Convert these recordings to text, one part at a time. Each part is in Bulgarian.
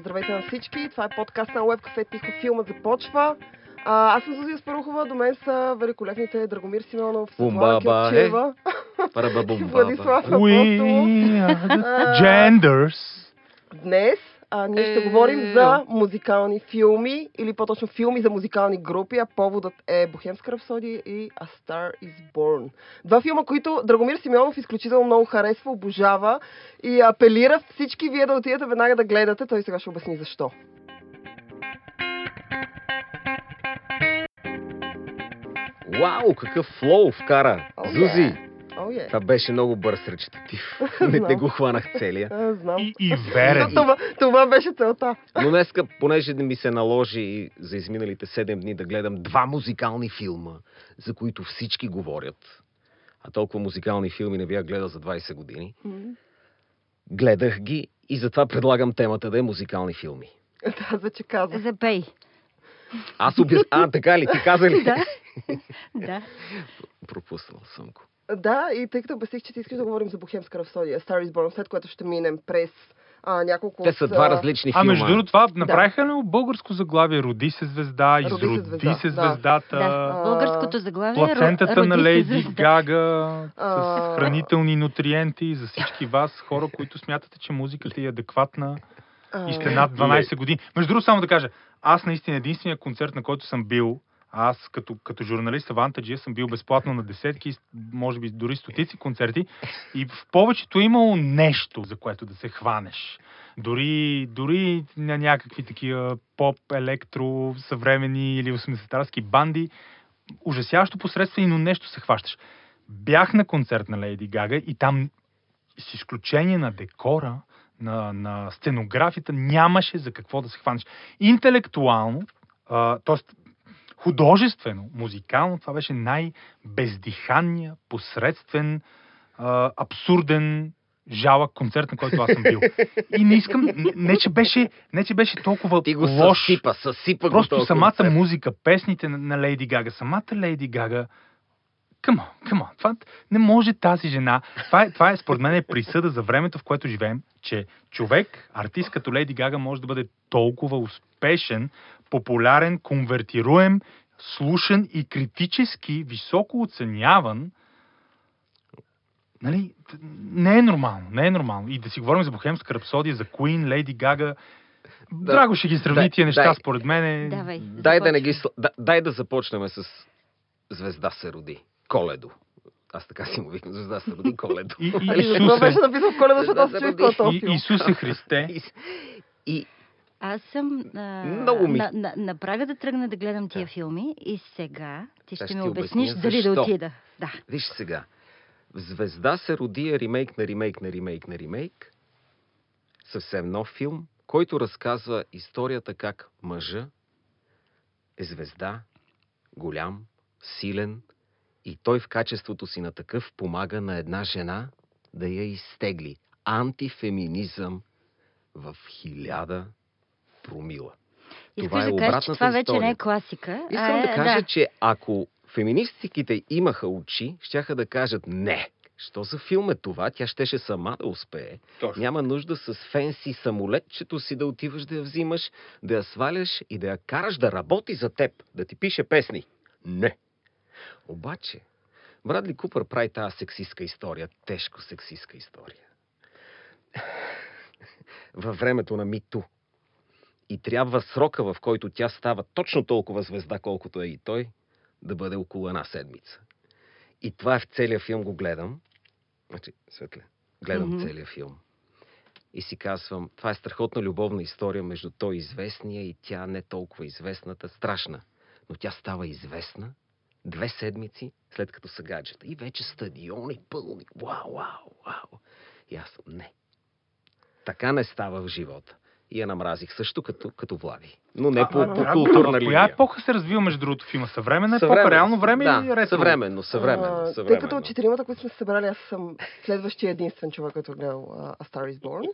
здравейте на всички. Това е подкаст на Web Cafe Тихо филмът започва. А, аз съм Зузия Спарухова, до мен са великолепните Драгомир Симеонов, Светлана Кирчева, Парабабумбаба. Владислав We Апостолов. genders. Днес а, ние ще Е, говорим за музикални филми, или по-точно филми за музикални групи, а поводът е Бохемска рапсодия и A Star is Born. Два филма, които Драгомир Симеонов изключително много харесва, обожава и апелира всички вие да отидете веднага да гледате. Той сега ще обясни защо. Вау, какъв флоу вкара. Oh, Зузи, yeah. Oh, yeah. това беше много бърз речитатив. не, не го хванах целия. А, знам. И, и верен. Това, това беше целта. Но днеска, понеже не ми се наложи за изминалите 7 дни да гледам два музикални филма, за които всички говорят, а толкова музикални филми не бях гледал за 20 години, М. гледах ги и затова предлагам темата да е музикални филми. Да, за че казах. Запей. Аз обяс... А, така ли? Ти каза ли? Да. да. Пропуснал съм го. Да, и тъй като обясних, че ти искаш да говорим за Бохемска рапсодия, Star is Born, след което ще минем през а, няколко Те са от, два а, различни А филма. между другото, това направиха ли българско заглавие? Роди се звезда, се изроди звезда, се да. звездата, да. Българското заглавие е плацентата Роди на звезда. Гага с А. хранителни нутриенти за всички вас, хора, които смятате, че музиката е адекватна а, и сте над 12 години. Между другото, само да кажа, аз наистина единствения концерт, на който съм бил, аз като, като журналист Vantage съм бил безплатно на десетки, може би дори стотици концерти и в повечето е имало нещо, за което да се хванеш. Дори, дори на някакви такива поп, електро, съвремени или 80-тарски банди, ужасяващо посредствени, но нещо се хващаш. Бях на концерт на Лейди Гага и там с изключение на декора, на, на сценографията, нямаше за какво да се хванеш. Интелектуално, т.е. художествено, музикално, това беше най-бездиханния, посредствен, а, абсурден, жалък концерт, на който аз съм бил. И не искам, не, че, беше, не че беше толкова Ти го лош. съсипа, съсипа Просто самата концерт. музика, песните на, на Лейди Гага, самата Лейди Гага, Come on, come on. Това не може тази жена. Това е, това е според мен, е присъда за времето, в което живеем, че човек, артист като Лейди Гага, може да бъде толкова успешен, популярен, конвертируем, слушан и критически високо оценяван. Нали? Не е нормално, не е нормално. И да си говорим за Бохемска рапсодия, за Queen, Лейди Гага. Да. Драго ще ги сравни Дай- тия неща, дай. според мен. Е... Давай. Дай да, не ги, да, дай да започнем с Звезда се роди. Коледо. Аз така си му викам. Звезда се роди Коледо. И, и Ами, това беше Исусе, написал в коледа, защото аз е филм. Исусе Христе. И, и Аз съм а, Много ми- на, на, на прага да тръгна да гледам тия Да. филми и сега ти ще ще ми обясниш обясня дали да отида. Да. виж сега. Звезда се роди е ремейк на ремейк на ремейк на ремейк. Съвсем нов филм, който разказва историята как мъжа е звезда, голям, силен и той в качеството си на такъв помага на една жена да я изтегли. Антифеминизъм в хиляда промила. Искаш Това е да кажеш, че това вече не е класика. Искам а да кажа, че ако феминистките имаха очи, щяха да кажат не. Що за филм е това? Тя щеше сама да успее. Точно. Няма нужда с фенси самолетчето си да отиваш да я взимаш, да я сваляш и да я караш да работи за теб, да ти пише песни. Не. Обаче, Брадли Купър прави тази сексистка история, тежко сексистка история. Във времето на Миту. И трябва срока, в който тя става точно толкова звезда, колкото е и той, да бъде около една седмица. И това е в целия филм го гледам. Значи, Светле, гледам Мгм. целия филм. И си казвам, това е страхотна любовна история между той известния и тя не толкова известната, страшна. Но тя става известна две седмици след като са гаджета. И вече стадиони пълни. Вау, вау, вау. И аз съм, не. Така не става в живота. И я намразих също като, като Влади. Но не по, А, по а, културна Коя линия. епоха се развива между другото филма? Съвременна епоха, Съвремен- реално време да, или ретро? Съвременно, съвременно, А, съвременно. Тъй като от четиримата, които сме се събрали, аз съм следващия единствен човек, който е гледал а, A Star is Born.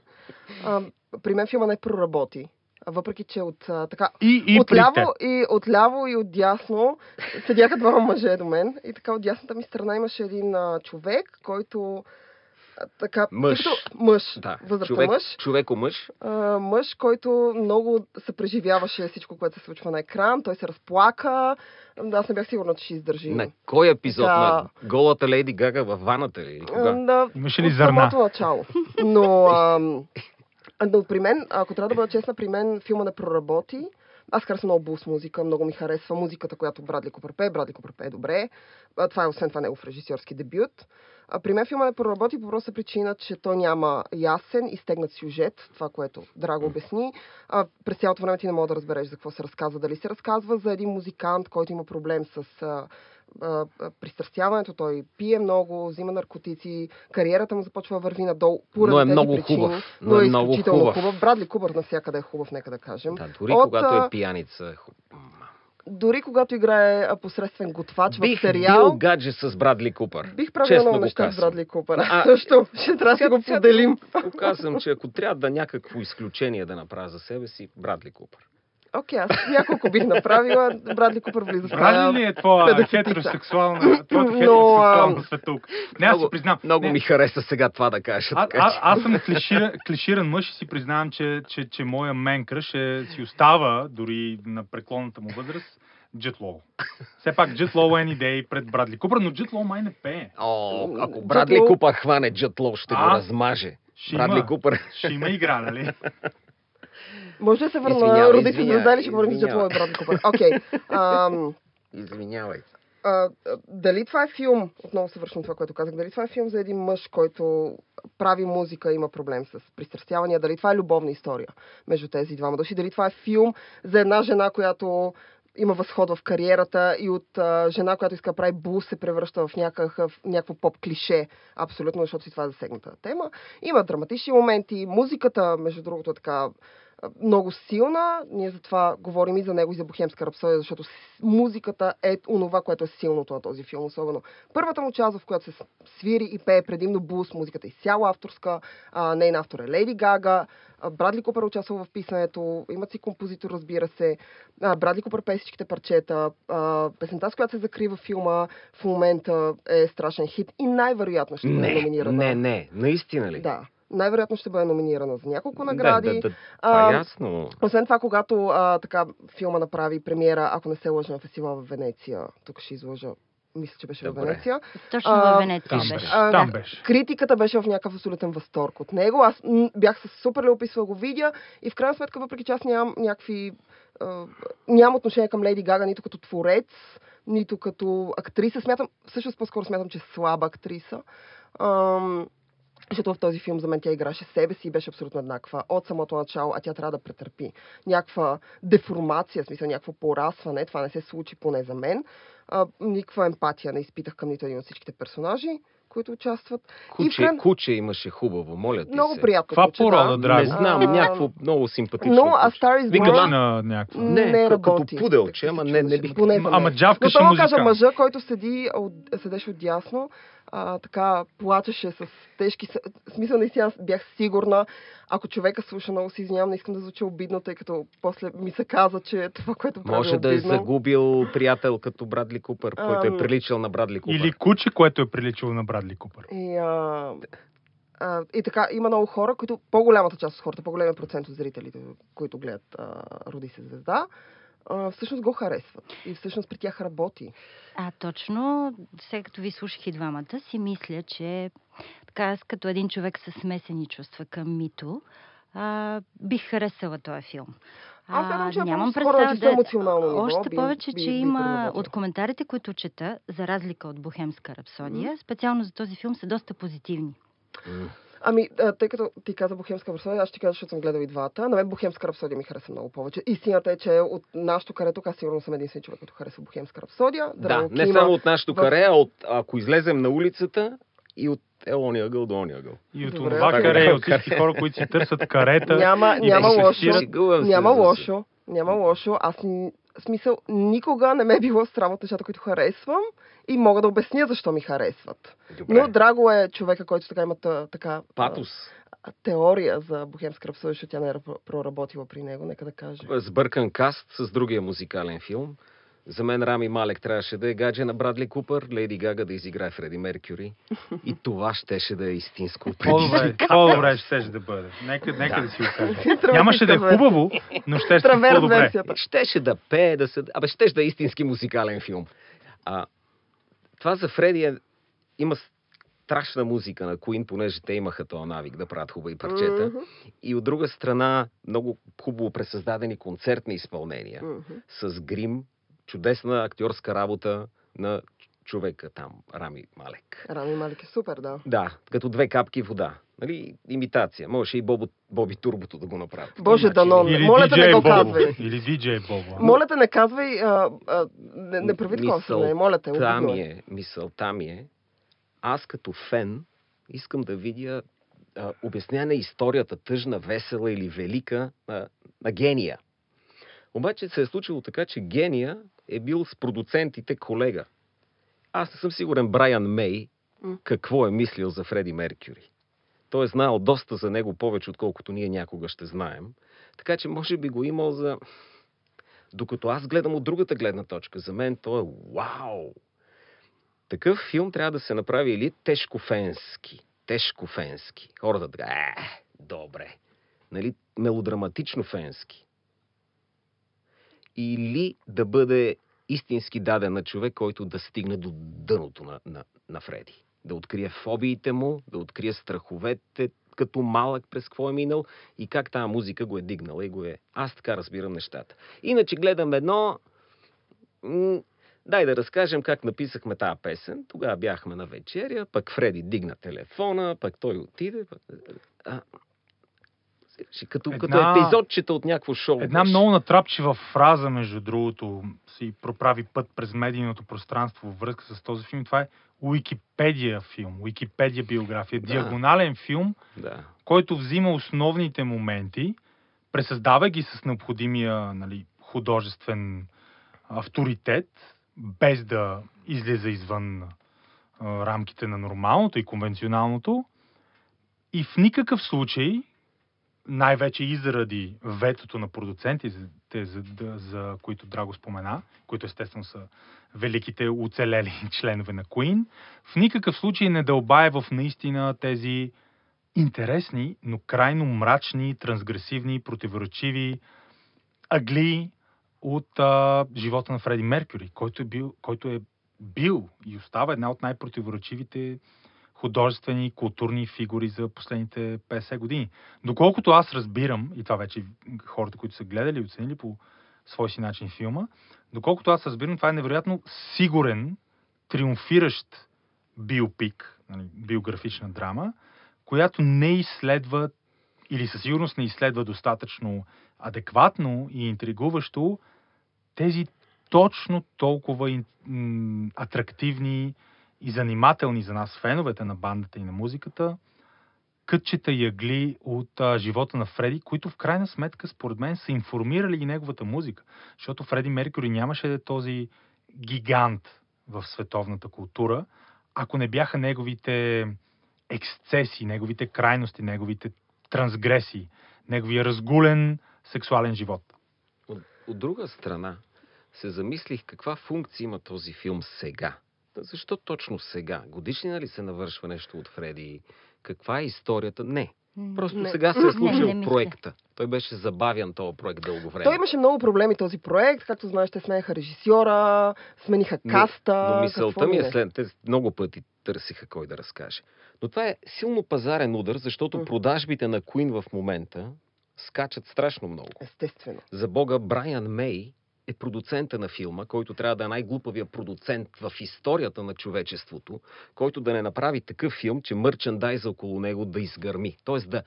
А, при мен филма не проработи. А, Въпреки, че от а, така... И, и отляво, и, отляво и отдясно седяха двама мъже до мен. И така от дясната ми страна имаше един а, човек, който А, Така, Мъж. като мъж, Да. възрастен Човек, мъж, човеко мъж. а, мъж, който много се преживяваше всичко, което се случва на екран. Той се разплака. Аз не бях сигурна, че ще издържи. На кой епизод? Да. На голата Лейди Гага във ваната ли? Или А, Кога? Да, Имаше ли от зърна? самото начало. Но, ам, но при мен, ако трябва да бъда честна, при мен филма не проработи. Аз харесвам много блус музика, много ми харесва музиката, която Брадли Купър пее. Брадли Купър пее добре. А, Това е освен това негов режисьорски дебют. А при мен филма не проработи по проста причина, че той няма ясен и стегнат сюжет, това, което Драго обясни. А, през цялото време ти не мога да разбереш за какво се разказва. Дали се разказва за един музикант, който има проблем с а, а, пристрастяването, той пие много, взима наркотици, кариерата му започва върви надолу поради Но е много причини, хубав. Но е, много изключително хубав. хубав. Брадли Кубър навсякъде е хубав, нека да кажем. Да, дори От, когато е пияница. е хубав. Дори когато играе посредствен готвач Бих в сериал, бил гадже с Брадли Купър. бих правил Честно много го неща с казвам. Брадли Купър. А, също ще трябва да го поделим. Оказвам, че ако трябва да някакво изключение да направя за себе си, Брадли Купър. Окей, аз няколко бих направила. Брадли Купър влиза в Брави ли е твоя хетеросексуална, твоята Но, хетеросексуална светулка? Не, аз си много признам. много не, ми хареса сега това да кажа. А, така а, аз съм клиширан, клиширан мъж и си признавам, че, че, че моя мен кръш е, си остава, дори на преклонната му възраст, Джет Лоу. Все пак Джет Лоу е идеи пред Брадли Купър, но Джет Лоу май не пее. О, ако Джет Брадли Лоу- Купър хване Джет Лоу, ще го А? размаже. Ще Брадли има, Купър. ще има игра, нали? Може да се върна родите звезда или ще говорим за и Брадли Купър? Окей. Извинявай. а, дали това е филм, отново се на това, което казах, дали това е филм за един мъж, който прави музика има проблем с пристрастявания, дали това е любовна история между тези двама души, дали това е филм за една жена, която има възход в кариерата и от а, жена, която иска да прави блуз, се превръща в някакъв, някакво поп-клише, абсолютно, защото и това е засегната тема. Има драматични моменти, музиката, между другото, е така много силна. Ние затова говорим и за него и за Бохемска рапсодия, защото музиката е онова, което е силното на този филм. Особено първата му част, в която се свири и пее предимно блуз, музиката е изцяло авторска. А, нейн автор е Леди Гага. Брадли Купър е участвал в писането. Имат си композитор, разбира се. А, Брадли Купър пее всичките парчета. А, песента, с която се закрива филма в момента е страшен хит и най-вероятно ще бъде номинирана. не, не. Наистина ли? Да. Най-вероятно ще бъде номинирана за няколко награди. Да, да, да. А, е ясно. освен това, когато а, така филма направи премиера, ако не се лъжа на фестивал в Венеция, тук ще излъжа, мисля, че беше в Добре. Венеция, Точно във Венеция Там беше. А, Там беше. критиката беше в някакъв абсолютен възторг от него. Аз бях с супер любопитство да го видя и в крайна сметка, въпреки че аз нямам някакви... А, нямам отношение към Леди Гага нито като творец, нито като актриса. Смятам, всъщност по-скоро смятам, че е слаба актриса. Ам, защото в този филм за мен тя играше себе си и беше абсолютно еднаква от самото начало, а тя трябва да претърпи някаква деформация, в смисъл някакво порасване. Това не се случи поне за мен. А, никаква емпатия не изпитах към нито един от всичките персонажи, които участват. Куче, и край- куче имаше хубаво, моля ти Много се. приятно. Каква куче, порода, да. драго? Не знам, А, някакво много симпатично. Но А. Star is Born на някакво. не, Не, като работи. пуделче, Така ама не- не бих- поне Ама джавкаше Но това го кажа музикант. мъжа, който седи, от, седеше отдясно, а, така плачеше с тежки... В смисъл, наистина аз бях сигурна, ако човека слуша много, се извинявам, не искам да звуча обидно, тъй като после ми се каза, че това, което прави Може е да е загубил приятел като Брадли Купър, който е приличал на Брадли Купър. Или куче, което е приличало на Брадли Купър. И, а, а, и така, има много хора, които, по-голямата част от хората, по-големия процент от зрителите, които гледат а, Роди се звезда, а, всъщност го харесват. И всъщност при тях работи. А точно, след като ви слушах и двамата, си мисля, че така аз като един човек с смесени чувства към Мито, а, бих харесала този филм. Аз смятам, че е нямам представа чисто да... емоционално ниво. Още би- повече, би- че би има проработил. от коментарите, които чета, за разлика от Бохемска рапсодия, специално за този филм са доста позитивни. М. Ами, тъй като ти каза Бохемска рапсодия, аз ще ти кажа, защото съм гледал и двата. На мен Бохемска рапсодия ми хареса много повече. Истината е, че от нашото каре тук аз сигурно съм единствен човек, който харесва Бохемска рапсодия. Да, не само от нашото в- каре, а от, ако излезем на улицата и от елония ъгъл до ония ъгъл. И от Добре. това Така, каре, да. от всички хора, които си търсят карета. Няма, няма лошо. Няма лошо. Няма лошо. Аз смисъл, никога не ме е било срам от нещата, които харесвам и мога да обясня защо ми харесват. Добре. Но Драго е човека, който така има та- така а, теория за Бохемска рапсодия, защото тя не е ра- проработила при него, нека да кажа. Сбъркан каст с другия музикален филм. За мен Рами Малек трябваше да е гадже на Брадли Купър, Леди Гага да изиграе Фреди Меркюри. И това щеше да е истинско По-добре, предизвикателство. по-добре ще да бъде. Нека, нека Да. да. си го кажа. Травестичка Нямаше да е хубаво, но ще ще по-добре. Щеше да пее, да се... Абе, щеше да е истински музикален филм. А, това за Фреди е... Има страшна музика на Куин, понеже те имаха този навик да правят хубави парчета. Мгм, И от друга страна, много хубаво пресъздадени концертни изпълнения. мгм. С грим, чудесна актьорска работа на човека там, Рами Малек. Рами Малик е супер, да. Да, като две капки вода. Нали, имитация. Може и Бобо, Боби Турбото да го направи. Боже, Значи, дано. Или Моля те, не го казвай. Или DJ Бобо. Моля те, не казвай, а, а, не, не прави такова. Моля те, Та обидно ми е. мисълта ми е, аз като фен искам да видя а, обясня на историята, тъжна, весела или велика, на, на гения. Обаче се е случило така, че гения е бил с продуцентите колега. Аз не съм сигурен Брайан Мей какво е мислил за Фреди Меркюри. Той е знаел доста за него повече, отколкото ние някога ще знаем. Така че може би го имал за... Докато аз гледам от другата гледна точка. За мен то е вау! Такъв филм трябва да се направи или тежко фенски. Тежко фенски. Хората така, е, добре. Нали, мелодраматично фенски. Или да бъде истински даден на човек, който да стигне до дъното на, на, на Фреди. Да открие фобиите му, да открие страховете, като малък през какво е минал и как тази музика го е дигнала и го е... Аз така разбирам нещата. Иначе гледам едно... Дай да разкажем как написахме тази песен. Тогава бяхме на вечеря, пък Фреди дигна телефона, пък той отиде. Пък... А, като, Една- като епизодчета от някакво шоу. Една беше. много натрапчива фраза, между другото, си проправи път през медийното пространство във връзка с този филм. Това е Уикипедия филм, Уикипедия биография. Да. Диагонален филм, Да. който взима основните моменти, пресъздава ги с необходимия нали, художествен авторитет, без да излиза извън рамките на нормалното и конвенционалното. И в никакъв случай, най-вече и заради ветото на продуцентите, за, за, за които Драго спомена, които естествено са великите оцелели членове на Queen, в никакъв случай не дълбае в наистина тези интересни, но крайно мрачни, трансгресивни, противоречиви агли от а, живота на Фреди Меркюри, който е, бил, който е бил и остава една от най-противоречивите художествени културни фигури за последните 50 години. Доколкото аз разбирам, и това вече хората, които са гледали и оценили по свой си начин филма, доколкото аз разбирам, това е невероятно сигурен, триумфиращ биопик, нали, биографична драма, която не изследва или със сигурност не изследва достатъчно адекватно и интригуващо тези точно толкова атрактивни и занимателни за нас феновете на бандата и на музиката кътчета и ъгли от а, живота на Фреди, които в крайна сметка, според мен, са информирали и неговата музика. Защото Фреди Меркюри нямаше този гигант в световната култура, ако не бяха неговите ексцеси, неговите крайности, неговите трансгресии, неговия разгулен сексуален живот. От, от друга страна, се замислих каква функция има този филм сега. Защо точно сега? Годишнина ли се навършва нещо от Фреди? Каква е историята? Не. Просто Не. сега се е Не, случил не мисля. проекта. Той беше забавян този проект дълго време. Той имаше много проблеми този проект. Както знаеш, те сменяха режисьора, смениха Но- каста. Но мисълта какво ми е не. след... Те много пъти търсиха кой да разкаже. Но това е силно пазарен удар, защото М. продажбите на Queen в момента скачат страшно много. Естествено. За бога, Брайан Мей е продуцента на филма, който трябва да е най-глупавия продуцент в историята на човечеството, който да не направи такъв филм, че мърчандайза около него да изгърми. Тоест да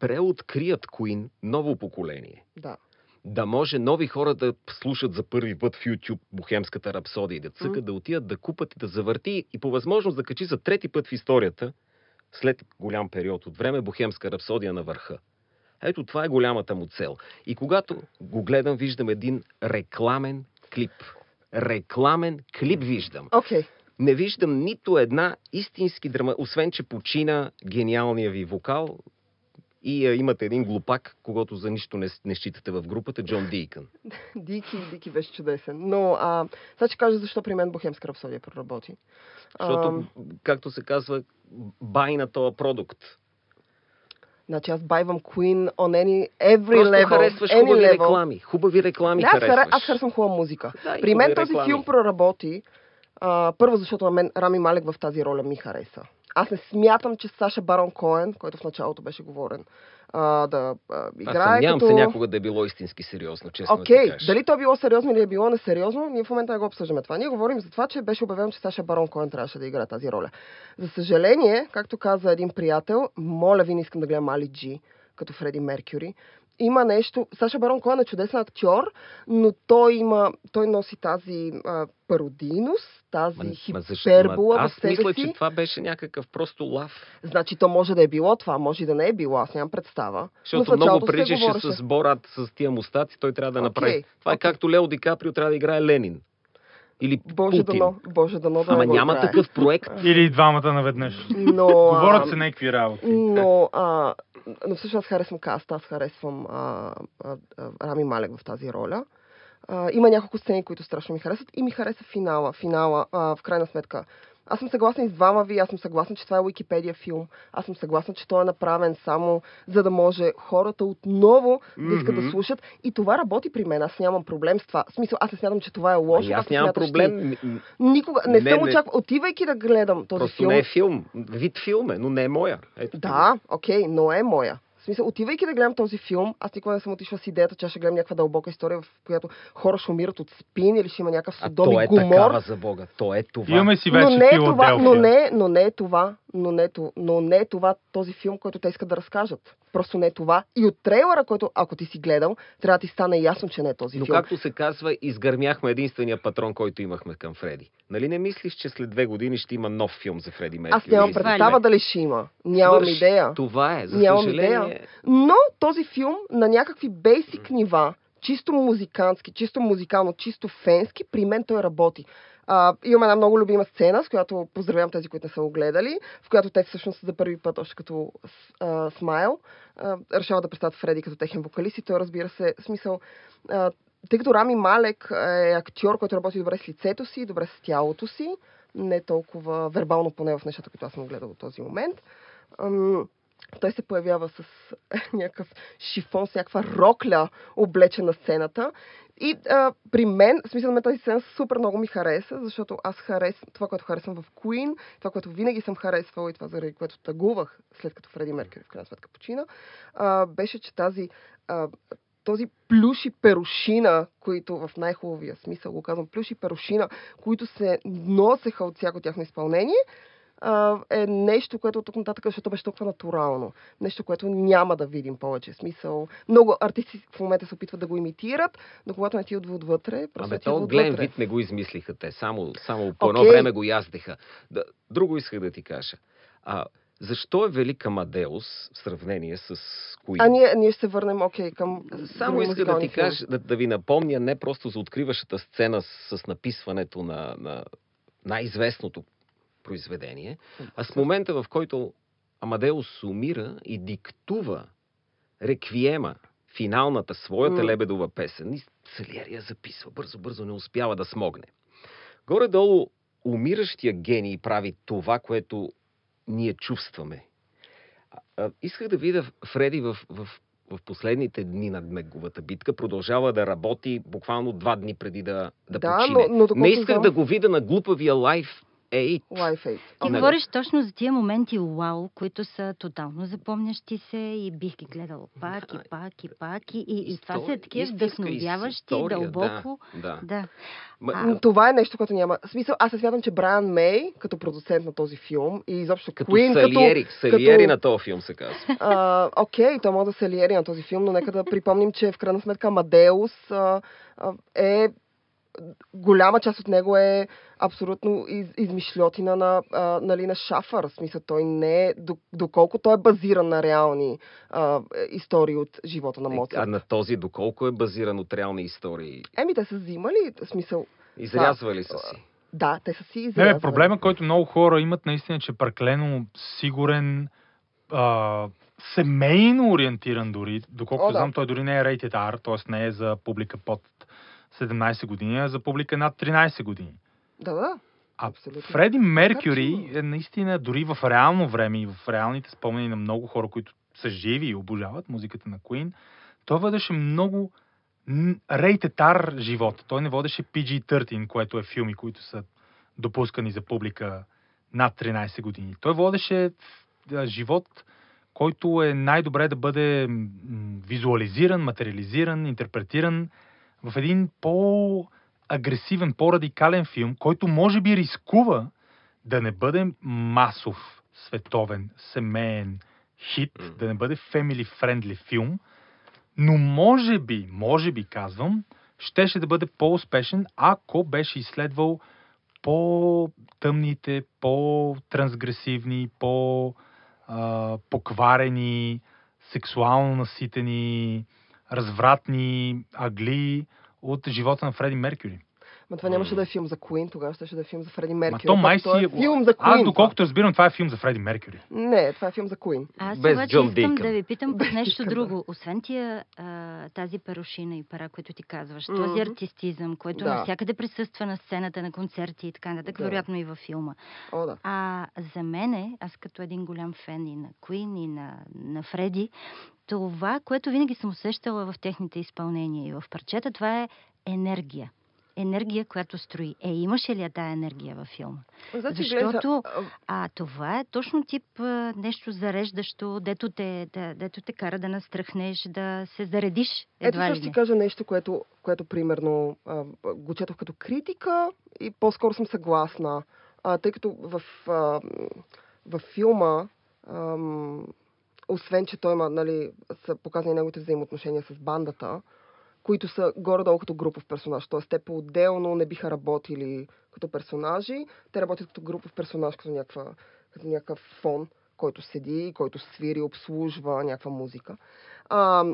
преоткрият Queen ново поколение. Да. Да може нови хора да слушат за първи път в YouTube Бохемската рапсодия и да цъкат, М. да отидат да купат и да завърти и по възможност да качи за трети път в историята, след голям период от време, Бохемска рапсодия на върха. Ето това е голямата му цел. И когато го гледам, виждам един рекламен клип. Рекламен клип виждам. Окей. Не виждам нито една истински драма, освен че почина гениалния ви вокал И а, имате един глупак, когато за нищо не, не считате в групата, Джон Дийкън. Дики, Дики беше чудесен. Но, а, сега ще кажа защо при мен Бохемска рапсодия проработи. Защото, А, както се казва, бай на този продукт. Значи аз байвам Queen on any, every Просто level. харесваш any хубави level. реклами. Хубави реклами Да, харесваш. харе, аз харесвам хубава музика. Да, При мен този реклами. филм проработи, а, първо защото на мен Рами Малек в тази роля ми хареса. Аз не смятам, че Саша Барон Коен, който в началото беше говорен, а, да а, Аз играе съмнявам като... се някога да е било истински сериозно, честно Окей, да ти кажа. дали то е било сериозно или е било несериозно, ние в момента не го обсъждаме това. Ние говорим за това, че беше обявено, че Саша Барон Коен трябваше да играе тази роля. За съжаление, както каза един приятел, моля ви, не искам да гледам Али Джи като Фреди Меркюри. Има нещо. Саша Барон Коен е чудесен актьор, но той има. Той носи тази а, пародийност, тази Ма- хипербола ма в Аз себе мисля, си. че това беше някакъв просто лав. Значи то може да е било това, може и да не е било, аз нямам представа. Защото много приличаше с Борат, с тия мустаци, той трябва да Окей, направи. Това е окей. както Лео Ди Каприо трябва да играе Ленин. Или Боже Путин. дано, Боже дано да Ама няма играе. такъв проект. Или двамата наведнъж. Но, Говорят се някакви работи. Но, а, но всъщност аз харесвам каст, аз харесвам а, а, а, Рами Малек в тази роля. А, има няколко сцени, които страшно ми харесват и ми хареса финала. Финала, а, в крайна сметка. Аз съм съгласна и с двама ви, аз съм съгласна, че това е Уикипедия филм. Аз съм съгласна, че той е направен само за да може хората отново да искат Мгм. да слушат. И това работи при мен. Аз нямам проблем с това. В смисъл, аз не смятам, че това е лошо. И аз както нямам смяташ ти. проблем. М- Никога не, Не, съм не. очаквал. Отивайки да гледам този Просто филм. не е филм. Вид филм е, но не е моя. Ето. Да, окей, но е моя. В смисъл, отивайки да гледам този филм, аз никога не съм отишла с идеята, че ще гледам някаква дълбока история, в която хора ще умират от спин или ще има някакъв А судом то и е гумор. такава за Бога. То е това. Имаме си Но вече не, е това, но, не, но не е това, но не, е то- но не е това този филм, който те искат да разкажат. Просто не е това. И от трейлера, който, ако ти си гледал, трябва да ти стане ясно, че не е този Но филм. както се казва, изгърмяхме единствения патрон, който имахме към Фреди. Нали не мислиш, че след две години ще има нов филм за Фреди Меркюри? Аз нямам представа дали ще има. Нямам Свърши. идея. Това е. За Нямам съжаление. идея. Но този филм на някакви бейсик нива, чисто музикантски, чисто музикално, чисто фенски, при мен той работи. А, имам една много любима сцена, с която поздравявам тези, които не са го гледали, в която те всъщност за първи път, още като а, смайл, а, решават да представят Фреди като техен вокалист и той разбира се, смисъл, а, тъй като Рами Малек е актьор, който работи добре с лицето си, добре с тялото си, не толкова вербално поне в нещата, които аз съм гледала до този момент. Ам, той се появява с някакъв шифон, с някаква рокля, облечена на сцената. И а, при мен, в смисъл на тази сцена супер много ми хареса, защото аз харесвам това, което харесвам в Queen, това, което винаги съм харесвала и това, заради което тъгувах след като Фреди Меркюри в крайна сметка почина, а, беше, че тази а, този плюш и перушина, които в най-хубавия смисъл го казвам, плюш и перушина, които се носеха от всяко тяхно изпълнение, а, е нещо, което тук нататък, защото беше толкова натурално. Нещо, което няма да видим повече. Смисъл, много артисти в момента се опитват да го имитират, но когато не ти отва отвътре, просто Абе, ти идва то Глен отвътре. вид не го измислиха те. Само, само по едно Окей. време го яздеха. Друго исках да ти кажа. А, защо е велик Амадеус в сравнение с Queen? А ние, ние ще се върнем, окей, към Само други иска да ти кажа, да, да ви напомня не просто за откриващата сцена с, с написването на, на най-известното произведение, а с момента, в който Амадеус умира и диктува реквиема, финалната, своята М. лебедова песен. И Салиери я записва, бързо-бързо не успява да смогне. Горе-долу, умиращия гений прави това, което ние чувстваме. А, а, исках да видя Фреди в, в, в последните дни на неговата битка. Продължава да работи буквално два дни преди да, да, Да, почине. но- но не исках знам- да го видя на глупавия лайф Life. Ти Ами- говориш точно за тия моменти вау, които са тотално запомнящи се и бих ги гледал пак и пак и пак и, и, и това са такива вдъхновяващи, дълбоко. Да, да. Да. А, Това е нещо, което няма. Смисъл, аз се смятам, че Брайан Мей, като продуцент на този филм, и изобщо като Queen, Салиери, като... Салиери като- на този филм се казва. А, окей, то може да се лиери на този филм, но нека да припомним, че в крайна сметка Мадеус а, а, е голяма част от него е абсолютно из, измишлетина на, а, нали, на Шафър. В смисъл, той не е, до- доколко той е базиран на реални а, истории от живота на Е, А Моцарт. на този, доколко е базиран от реални истории? Еми, те са взимали, в смисъл, Изрязвали са си. да, те са си Не, изрязвали. бе, проблема, който много хора имат наистина, че е прекалено сигурен, а, семейно ориентиран дори, доколкото О, да. знам, той дори не е rated R, т.е. не е за публика под 17 години, а за публика над 13 години. Да, да. А Абсолютно. Фреди Меркюри е наистина дори в реално време и в реалните спомени на много хора, които са живи и обожават музиката на Queen, той водеше много R живот. Той не водеше PG-13, което е филми, които са допускани за публика над 13 години. Той водеше живот, който е най-добре да бъде визуализиран, материализиран, интерпретиран в един по-агресивен, по-радикален филм, който може би рискува да не бъде масов, световен, семейен хит, Мгм. да не бъде family friendly филм, но може би, може би казвам, щеше да бъде по-успешен, ако беше изследвал по-тъмните, по-трансгресивни, по-покварени, сексуално наситени, развратни агли от живота на Фреди Меркюри. Ма това нямаше да е филм за Queen, тогава ще да е филм за Фреди Ма Меркюри. то Пак май си е филм за Queen. Аз, доколкото разбирам, това е филм за Фреди Меркюри. Не, това е филм за Queen. Аз Без обаче Джон искам Дикън. да ви питам Без нещо да. друго. Освен тия, а, тази перушина и пара, които ти казваш, Мгм. този артистизъм, който Да. навсякъде присъства на сцената, на концерти и така нататък, Да. вероятно и във филма. О, да. А за мене, аз като един голям фен и на Queen, и на, на Фреди, това, което винаги съм усещала в техните изпълнения и в парчета, това е енергия. Енергия, която строи. Е, имаше ли я тая енергия във филма? Значи, Защото- А това е точно тип а, нещо зареждащо, дето те, да, дето те кара да настръхнеш, да се заредиш Ето сега ще ти кажа нещо, което, което примерно а, го четох като критика и по-скоро съм съгласна. А, тъй като в, а, в филма, ам, освен че той има, нали, са показани неговите взаимоотношения с бандата, които са горе-долу като групов персонаж. Тоест, те по-отделно не биха работили като персонажи. Те работят като групов персонаж, като, някаква, като някакъв фон, който седи, който свири, обслужва някаква музика. А,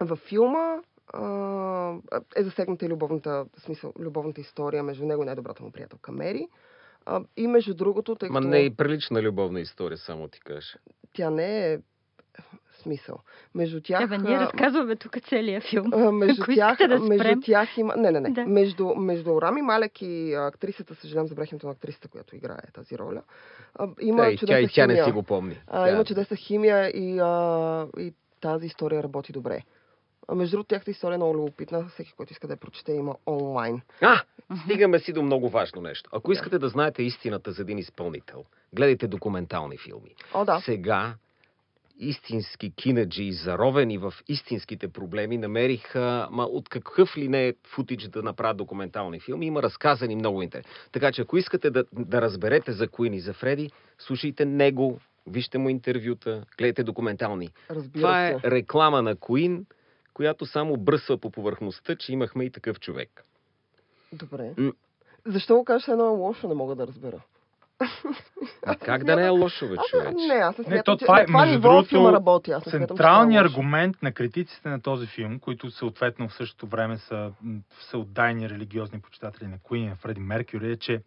във филма а, е засегната и любовната, смисъл, любовната история между него и най-добрата му приятелка Мери. А, и между другото, тъй Ма като не е и прилична любовна история, само ти кажа. тя не е смисъл. Между тях... Ева, ние разказваме тук целия филм. а, между, Ако тях, да между спрем. тях има... Не, не, не. Да. Между, между Рами Малек и актрисата, съжалявам, забрах името на актрисата, която играе тази роля, а, има и- чудесна тя, и тя химия. не си го помни. А, Тя- Има чудесна химия и, а, и тази история работи добре. А между другото, тяхната история е много любопитна. Всеки, който иска да я прочете, има онлайн. А, стигаме си до много важно нещо. Ако искате да знаете истината за един изпълнител, гледайте документални филми. О, да. Сега истински кинаджи, заровени в истинските проблеми, намериха, ма от какъв ли не футидж да направят документални филми, има разказани много интерес. Така че ако искате да, да разберете за Куин и за Фреди, слушайте него, вижте му интервюта, гледайте документални. Разбира Това е реклама на Куин, която само бръсва по повърхността, че имахме и такъв човек. Добре. М. Защо го кажеш едно е лошо, не мога да разбера. А как да не е лошо, бе, човек? не, аз не Не, смятам, то че това е, това между ниво другото, филма работи. Аз не това е Централният аргумент на критиците на този филм, които съответно в същото време са всеотдайни религиозни почитатели на Куин и на Фреди Меркюри, е, че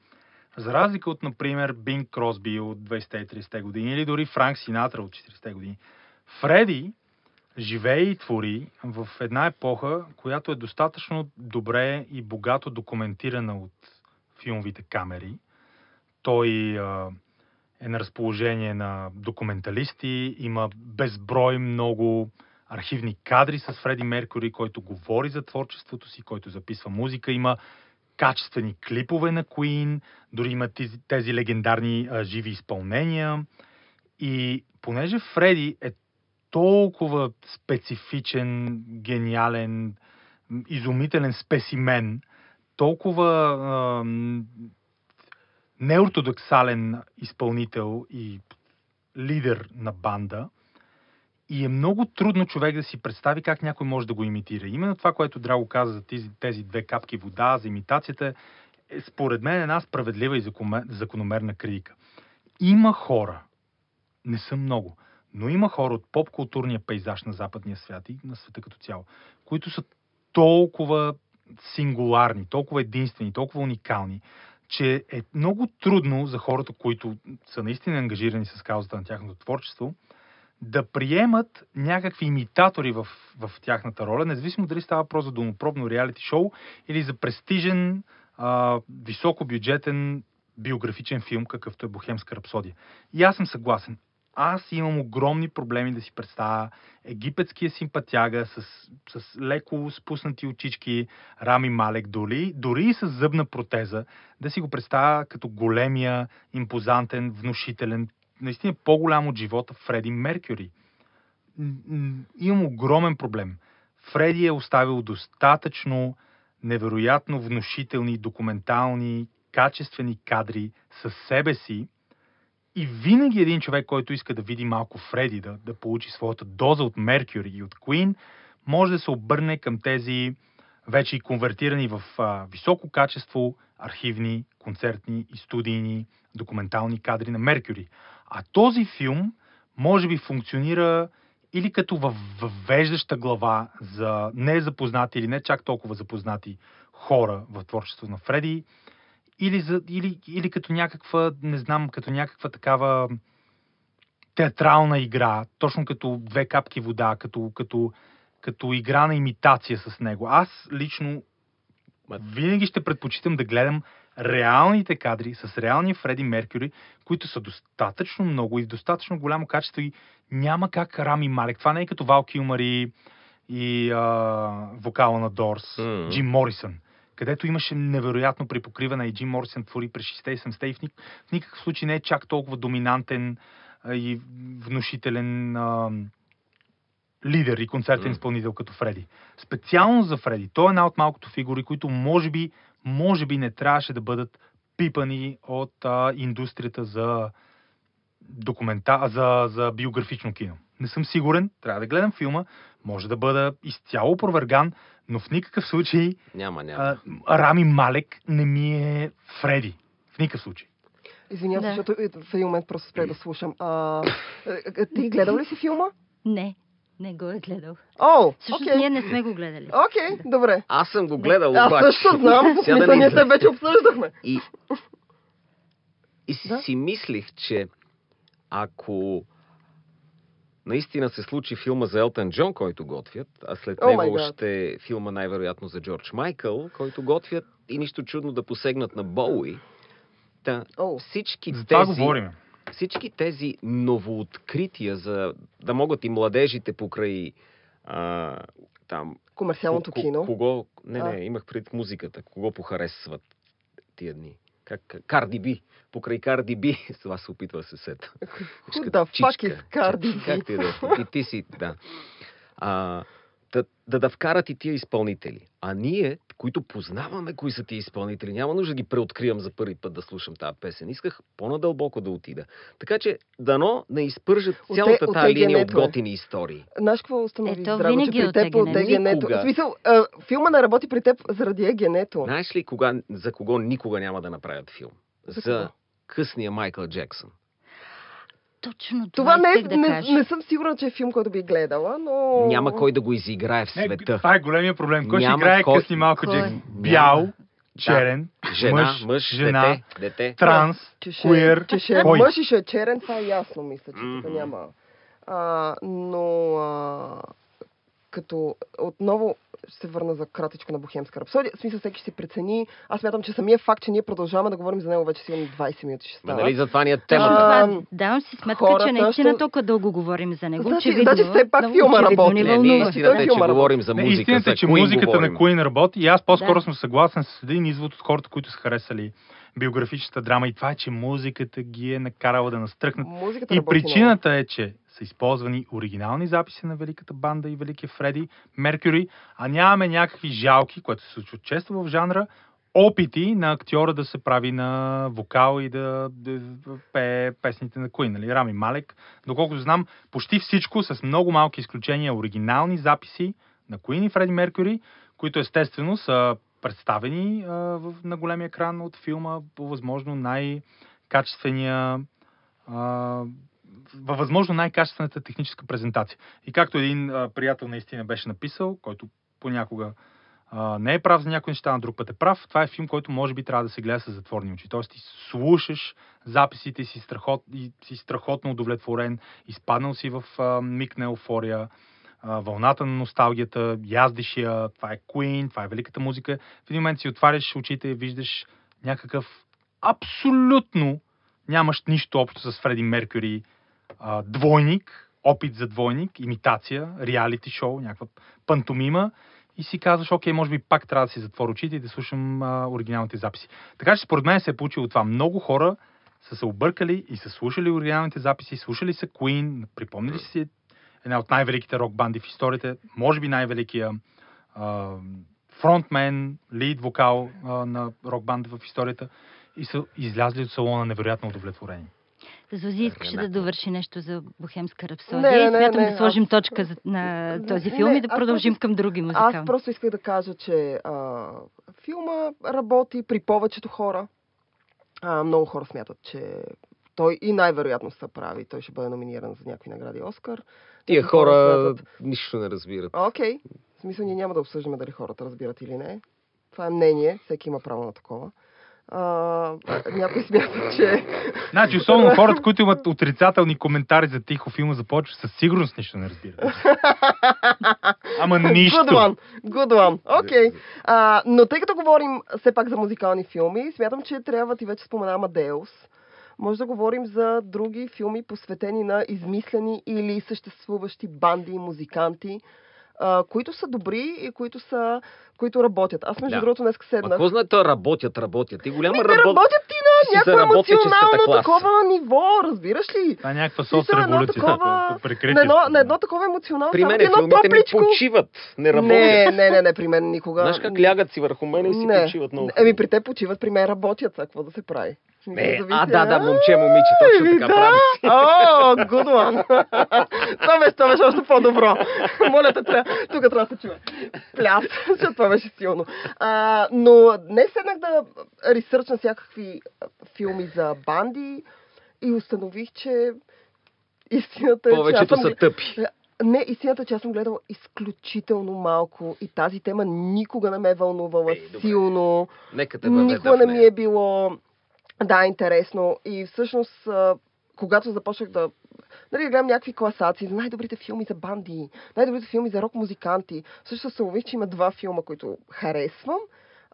за разлика от, например, Бинг Кросби от 20-30 години или дори Франк Синатра от 40 години, Фреди живее и твори в една епоха, която е достатъчно добре и богато документирана от филмовите камери. Той е на разположение на документалисти, има безброй много архивни кадри с Фреди Меркюри, който говори за творчеството си, който записва музика, има качествени клипове на Queen, дори има тези, тези легендарни а, живи изпълнения. И понеже Фреди е толкова специфичен, гениален, изумителен спесимен, толкова а, неортодоксален изпълнител и лидер на банда, и е много трудно човек да си представи как някой може да го имитира. Именно това, което Драго каза за тези, тези две капки вода, за имитацията, е според мен една справедлива и закономерна критика. Има хора, не са много, но има хора от поп-културния пейзаж на западния свят и на света като цяло, които са толкова сингуларни, толкова единствени, толкова уникални, че е много трудно за хората, които са наистина ангажирани с каузата на тяхното творчество, да приемат някакви имитатори в, в тяхната роля, независимо дали става просто за домопробно реалити шоу или за престижен, а, високобюджетен биографичен филм, какъвто е Бохемска рапсодия. И аз съм съгласен. Аз имам огромни проблеми да си представя египетския симпатяга с, с леко спуснати очички, Рами Малек, дори, дори и с зъбна протеза, да си го представя като големия, импозантен, внушителен, наистина по-голям от живота Фреди Меркюри. Имам огромен проблем. Фреди е оставил достатъчно невероятно внушителни, документални, качествени кадри със себе си, и винаги един човек, който иска да види малко Фреди, да, да получи своята доза от Меркюри и от Queen, може да се обърне към тези вече и конвертирани в а, високо качество архивни, концертни и студийни документални кадри на Меркюри. А този филм може би функционира или като въвеждаща глава за незапознати или не чак толкова запознати хора в творчеството на Фреди, или, за, или, или като някаква, не знам, като някаква такава театрална игра, точно като две капки вода, като, като, като игра на имитация с него. Аз лично винаги ще предпочитам да гледам реалните кадри с реалния Фреди Меркюри, които са достатъчно много и в достатъчно голямо качество и няма как Рами Малек. Това не е като Вал Килмар и, и а, вокала на Дорс, mm-hmm. Джим Морисън където имаше невероятно припокриване и Джим Морсен твори през 60 и 70 и в, ник- в никакъв случай не е чак толкова доминантен и внушителен а, лидер и концертен mm. изпълнител като Фреди. Специално за Фреди. Той е една от малкото фигури, които може би, може би не трябваше да бъдат пипани от а, индустрията за документа, за, за биографично кино. Не съм сигурен, трябва да гледам филма, може да бъда изцяло опроверган, но в никакъв случай няма, няма. А, Рами Малек не ми е Фреди. В никакъв случай. Извинявам се, да. защото в един момент просто спре да слушам. А, ти гледал ли си филма? Не. Не го е гледал. О, Всъщност okay. ние не сме го гледали. Окей, okay, да. добре. Аз съм го гледал, Аз обаче. Аз също знам. Сега да ние се вече обсъждахме. И, и си, да? си мислих, че ако наистина се случи филма за Елтън Джон, който готвят, а след oh него още филма най-вероятно за Джордж Майкъл, който готвят и нищо чудно да посегнат на Боуи. Та, oh. всички за тези... говорим. Всички тези новооткрития, за да могат и младежите покрай а, там... Комерциалното ко, кино? Кого... Не, не, имах пред музиката. Кого похаресват тия дни? Как, Карди Би. Покрай Карди Би. С това се опитва да се сета. The fuck is Карди Би? Как ти е да И ти си, да. А, да, да, да вкарат и тия изпълнители. А ние, които познаваме кои са тия изпълнители, няма нужда да ги преоткривам за първи път да слушам тази песен. Исках по-надълбоко да отида. Така че, дано не изпържат цялата тази линия от готини истории. Знаеш какво установи, Ето, Драго, че при теб от егенето... В смисъл, а, филма не работи при теб заради егенето. Знаеш ли кога, за кого никога няма да направят филм? За, за късния Майкъл Джексън. Точно това, това не, да не, кажа. не съм сигурна, че е филм, който би гледала, но... Няма кой да го изиграе в света. Не, това е големия проблем. Кой Няма ще играе кой... късни малко Кой? Бял, черен, да. жена, мъж, мъж, жена, дете, дете. транс, че ще, queer. Че ще е Кой? мъж и ще е черен, това е ясно, мисля, че тук няма. А, но а, като отново ще се върна за кратичко на Бохемска рапсодия. В смисъл, всеки ще си прецени. Аз мятам, че самия факт, че ние продължаваме да говорим за него вече сигурно 20 минути ще става. нали, затова ни е А, темата. Това, давам си сметка, хората че наистина ще- толкова дълго говорим за него. Значи- очевидно, значи все пак филма работи. Не, ние Той истината е, че говорим за Не, музика. истината е, за че музиката говорим. на Queen работи и аз по-скоро Да. съм съгласен с един извод от хората, които са харесали биографичната драма и това е, че музиката ги е накарала да настръхнат. Музиката И причината е, че са използвани оригинални записи на Великата банда и Великия Фреди Меркюри, а нямаме някакви жалки, което се случва често в жанра, опити на актьора да се прави на вокал и да, да пее песните на Куин, нали? Рами Малек. Доколкото знам, почти всичко, с много малки изключения, оригинални записи на Куин и Фреди Меркюри, които естествено са представени а, в, на големия екран от филма по възможно най-качествения а, във възможно най-качествената техническа презентация. И както един а, приятел наистина беше написал, който понякога а, не е прав за някои неща, на друг път е прав. Това е филм, който може би трябва да се гледа с затворни очи. Тоест ти слушаш записите си, страхот, и си страхотно удовлетворен, изпаднал си в а, миг на еуфория, а, вълната на носталгията, яздиш я, това е Queen, това е великата музика. В един момент си отваряш очите и виждаш някакъв абсолютно нямащ нищо общо с Фреди Меркюри а, двойник, опит за двойник, имитация, реалити шоу, някаква пантомима и си казваш, окей, може би пак трябва да си затворя очите и да слушам а, оригиналните записи. Така че според мен се е получило това. Много хора са се объркали и са слушали оригиналните записи, слушали са Queen, припомнили си една от най-великите рок банди в историята, може би най-великия а, фронтмен, лид вокал а, на рок банда в историята и са излязли от салона невероятно удовлетворени. Зози искаше да довърши нещо за Бохемска рапсодия. Не, не, Смятам не, да сложим аз- точка за, на този Не, филм и да аз продължим просто- към други Аз музикални. просто исках да кажа, че а, филма работи при повечето хора. А, много хора смятат, че той и най-вероятно се прави. Той ще бъде номиниран за някакви награди Оскар. Тия Някои хора смятат- нищо не разбират. Окей. В смисъл, ние няма да обсъждаме дали хората разбират или не. Това е мнение. Всеки има право на такова. А, някой смятат, че... Значи, особено хората, които имат отрицателни коментари за тихо филма, започват със сигурност нищо не разбират. Ама нищо. Good one. Good one. Окей. А, но тъй като говорим все пак за музикални филми, смятам, че трябва, ти вече спомена Амадеус, може да говорим за други филми, посветени на измислени или съществуващи банди и музиканти, а, които са добри и които, са, които работят. Аз, между Да. другото, днес седнах. какво знае, то работят, работят. И голяма работа. работят ти на някакво емоционално такова ниво, разбираш ли? Това е някаква соцреволюция. такова- Прекритие. На едно, на едно такова емоционално При мен едно филмите ми почиват. Не работят. Не, не, не, не, при мен никога. Знаеш как лягат си върху мене и си не. почиват много. Еми, при те почиват, при мен работят. Какво да се прави? Зависи, а, да, да, момче, момиче, точно така да. прави. О, good one. това беше, това беше още по-добро. Моля те, трябва, тук трябва да се чуе. Пляс, защото това беше силно. А, но днес седнах да ресърчна всякакви филми за банди и установих, че истината е, че аз Повечето съм... са тъпи. Не, истината е, че аз съм гледала изключително малко и тази тема никога не ме е вълнувала Ей, добре. силно. Нека те Никога не ми е било да, интересно. И всъщност, когато започнах да нали, да гледам някакви класации за най-добрите филми за банди, най-добрите филми за рок-музиканти, също се улових, че има два филма, които харесвам.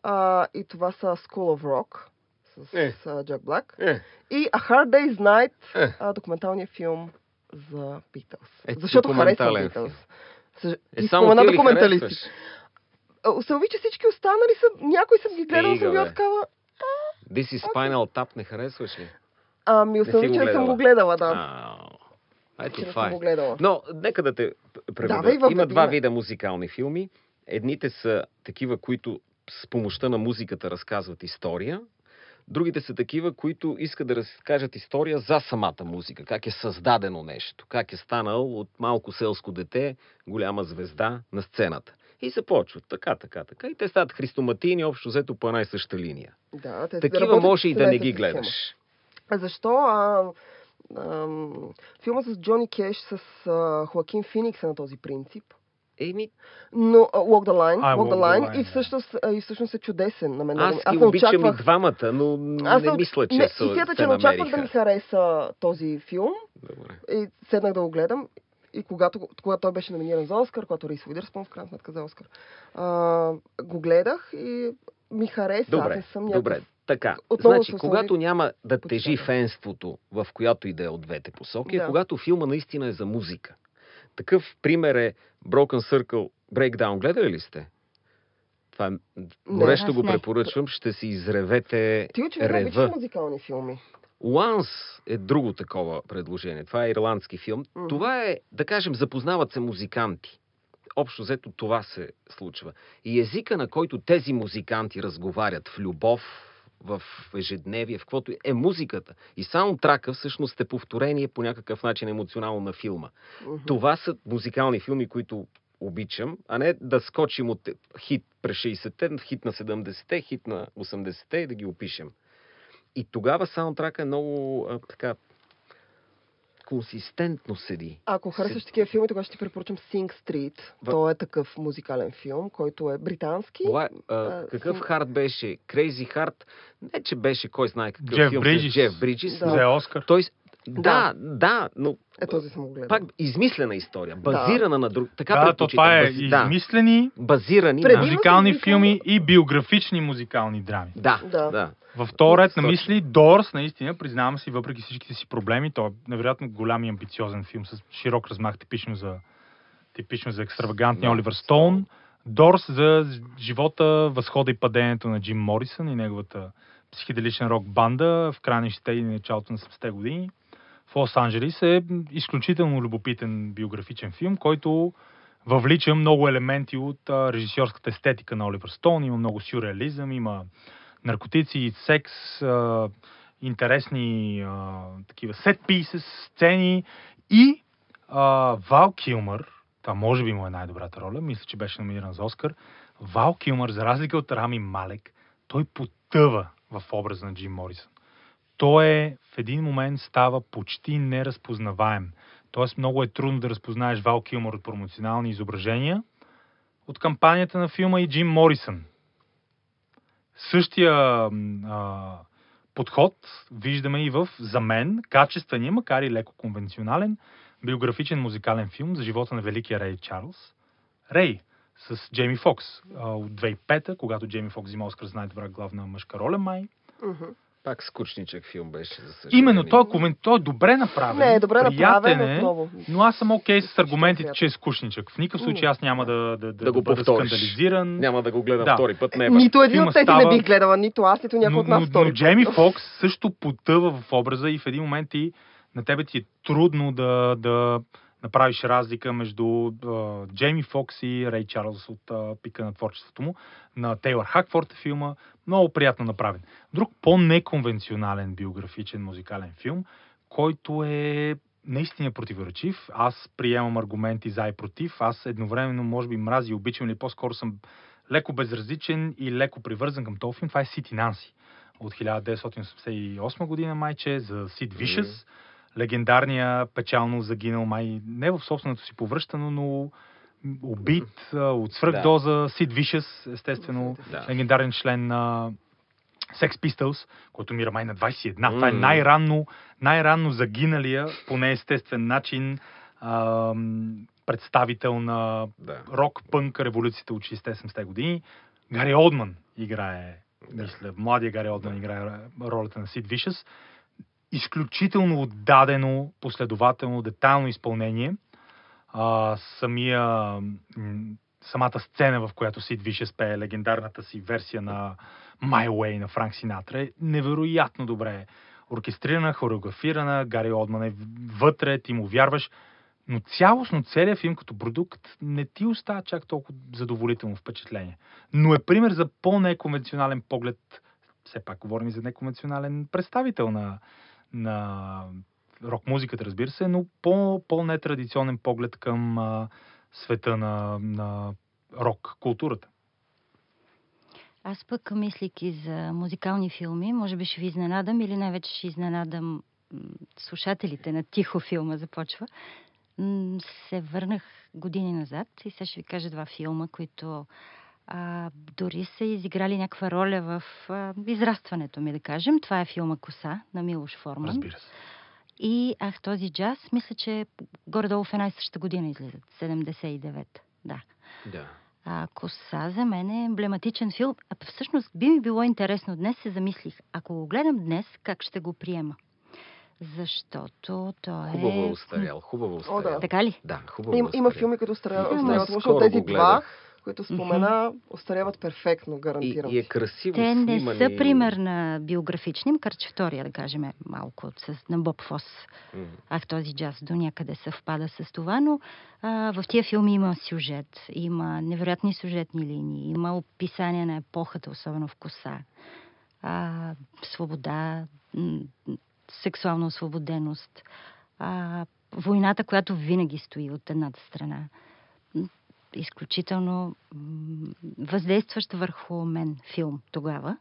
А, и това са School of Rock с, Е. с Джак Блак Е, и A Hard Day's Night, Е. а, документалният филм за Beatles. Е, Защото харесвам Beatles. Съж... е само спомена документалисти. харесваш? А, Установих, че всички останали са... Някой съм ги гледал, съм била такава... This is Spinal Tap не харесваш ли? Ами, го че съм го гледала, да. Ау. Ето това е. Но, нека да те преведа. Давай, Има два вида музикални филми. Едните са такива, които с помощта на музиката разказват история. Другите са такива, които искат да разкажат история за самата музика. Как е създадено нещо. Как е станал от малко селско дете голяма звезда на сцената. И започват така, така, така. И те стават христоматийни, общо взето по една и съща линия. Да, те Такива може и да не ги гледаш. А защо? А, ам, филма с Джони Кеш с а, Хоакин Феникс е на този принцип. Еми, Но а, Walk the Line, А, Walk the Walk the Line, Line, и, всъщност, а, и всъщност е чудесен. На мен аз ми- ги обичам очаквах... и двамата, но Аз не мисля, че не, са, истината, че не очаквах да ми хареса този филм. Добре. И седнах да го гледам. И когато, когато той беше номиниран за Оскар, когато Рис Уидърспун в крайна сметка за Оскар, а, го гледах и ми хареса. Аз Добре, не съм някакъв... добре. Така, Отново значи, когато няма да тежи фенството в която и да е от двете посоки, Да. когато филма наистина е за музика. Такъв пример е Broken Circle Breakdown. Гледали ли сте? Това е, горещо Аз го препоръчвам. Ще си изревете Ти очевидно рева. музикални филми. Once е друго такова предложение. Това е ирландски филм. Мгм. Това е, да кажем, запознават се музиканти. Общо взето това се случва. И езика, на който тези музиканти разговарят в любов, в ежедневие, в каквото е музиката. И саундтрака всъщност е повторение по някакъв начин емоционално на филма. Мгм. Това са музикални филми, които обичам, а не да скочим от хит през 60-те, хит на 70-те, хит на 80-те и да ги опишем. И тогава саундтрака е много а, така консистентно седи. Ако харесваш такива филми, тогава ще ти препоръчам Sing Street. В- Той е такъв музикален филм, който е британски. Това, а, а, какъв син- хард беше? Крейзи хард? Не, че беше кой знае какъв Джеф филм Бриджис. Джеф Бриджис. Да. За Оскар. Той, с- да, да, но Е, този съм гледал. пак измислена история, базирана на друг. Така Да, то това е Бази- да, измислени базирани Преди- на... музикални филми и биографични музикални драми. Да, Да. да. да. В този ред на мисли, Дорс, наистина, признавам си, въпреки всичките си проблеми, той е невероятно голям и амбициозен филм с широк размах, типично за, типично за екстравагантния Да, Оливър Стоун. Дорс за живота, възхода и падението на Джим Морисън и неговата психоделична рок банда в края на 60-те и началото на 70-те години. В Лос-Анджелис е изключително любопитен биографичен филм, който въвлича много елементи от а, режисьорската естетика на Оливър Стоун. Има много сюрреализъм, има наркотици, секс, а, интересни а, такива сет pieces, сцени и а, Вал Килмър, това може би му е най-добрата роля, мисля, че беше номиниран за Оскар. Вал Килмър, за разлика от Рами Малек, той потъва в образа на Джим Морисън. Той е, в един момент става почти неразпознаваем. Тоест много е трудно да разпознаеш Вал Килмър от промоционални изображения от кампанията на филма и Джим Морисън. Същия а, подход виждаме и в, за мен, качествения, макар и леко конвенционален, биографичен музикален филм за живота на великия Рей Чарлз. Рей, с Джейми Фокс а, от 2005 когато Джейми Фокс взима Оскар за най-добра главна мъжка роля, май. Мгм. Пак скучничък филм беше, за съжаление. Именно, той е, комен... той е добре направен. Не, е добре направен е, отново. но аз съм окей с аргументите, Приятен. че е скучничък. В никакъв случай аз няма да, да, да, Да го бъда скандализиран. Няма да го гледам Да. втори път, не Нито един от тези става- не бих гледала, нито аз, нито някой но, от нас но, втори. но Джейми път. Фокс също потъва в образа и в един момент ти, на тебе ти е трудно да, да направиш разлика между а, Джейми Фокс и Рей Чарлз от а, пика на творчеството му. На Тейлър Хакфорд е филма. Много приятно направен. Друг по-неконвенционален биографичен музикален филм, който е наистина противоречив. Аз приемам аргументи за и против. Аз едновременно, може би, мрази и обичам или по-скоро съм леко безразличен и леко привързан към този филм. Това е Сити Нанси от 1988 година, майче, за Сид Вишес. Легендарния, печално загинал май не в собственото си повръщано, но убит от свръхдоза Сид Вишес, естествено, Да. легендарен член на Sex Pistols, който мира май на 21. Това е най-ранно, най-ранно загиналия по неестествен начин ам, представител на Да. рок, пънк, революцията от 60-70 години. Гари Олдман играе, Да. мисля, младия Гари Олдман играе ролята на Сид Вишес. Изключително отдадено, последователно, детайлно изпълнение. А, самия, самата сцена, в която Сид Вишес пее легендарната си версия на My Way на Франк Синатра е невероятно добре оркестрирана, хореографирана, Гари Олдман е вътре, ти му вярваш, но цялостно целият филм като продукт не ти остава чак толкова задоволително впечатление. Но е пример за по-неконвенционален поглед, все пак говорим и за неконвенционален представител на, на рок-музиката, разбира се, но по, по-нетрадиционен поглед към а, света на, на рок-културата. Аз пък, мислики за музикални филми, може би ще ви изненадам или най-вече ще изненадам слушателите на Тихо филма започва. Се върнах години назад и сега ще ви кажа два филма, които а, дори са изиграли някаква роля в а, израстването ми, да кажем. Това е филма Коса на Милош Форман. Разбира се. И ах, този джаз, мисля, че горе-долу в една и съща година излизат. 79. Да. Да. А, Коса за мен е емблематичен филм. А всъщност би ми било интересно. Днес се замислих. Ако го гледам днес, как ще го приема? Защото той е... Хубаво е устарял, хубаво е О, да. устарял. Така ли? Да, хубаво е Има, има устарял. филми, Има, остаряват лошо скоро от тези го два, гледах. Които спомена, остаряват перфектно, гарантирам. И, и е красиво Те не снимани. са пример на биографични, макар че втория, да кажем, е малко с, на Боб Фос. М. Ах, този джаз до някъде съвпада с това, но а, в тия филми има сюжет, има невероятни сюжетни линии, има описание на епохата, особено в коса. А, свобода, сексуална освободеност, а, войната, която винаги стои от едната страна. Изключително въздействащ върху мен филм тогава.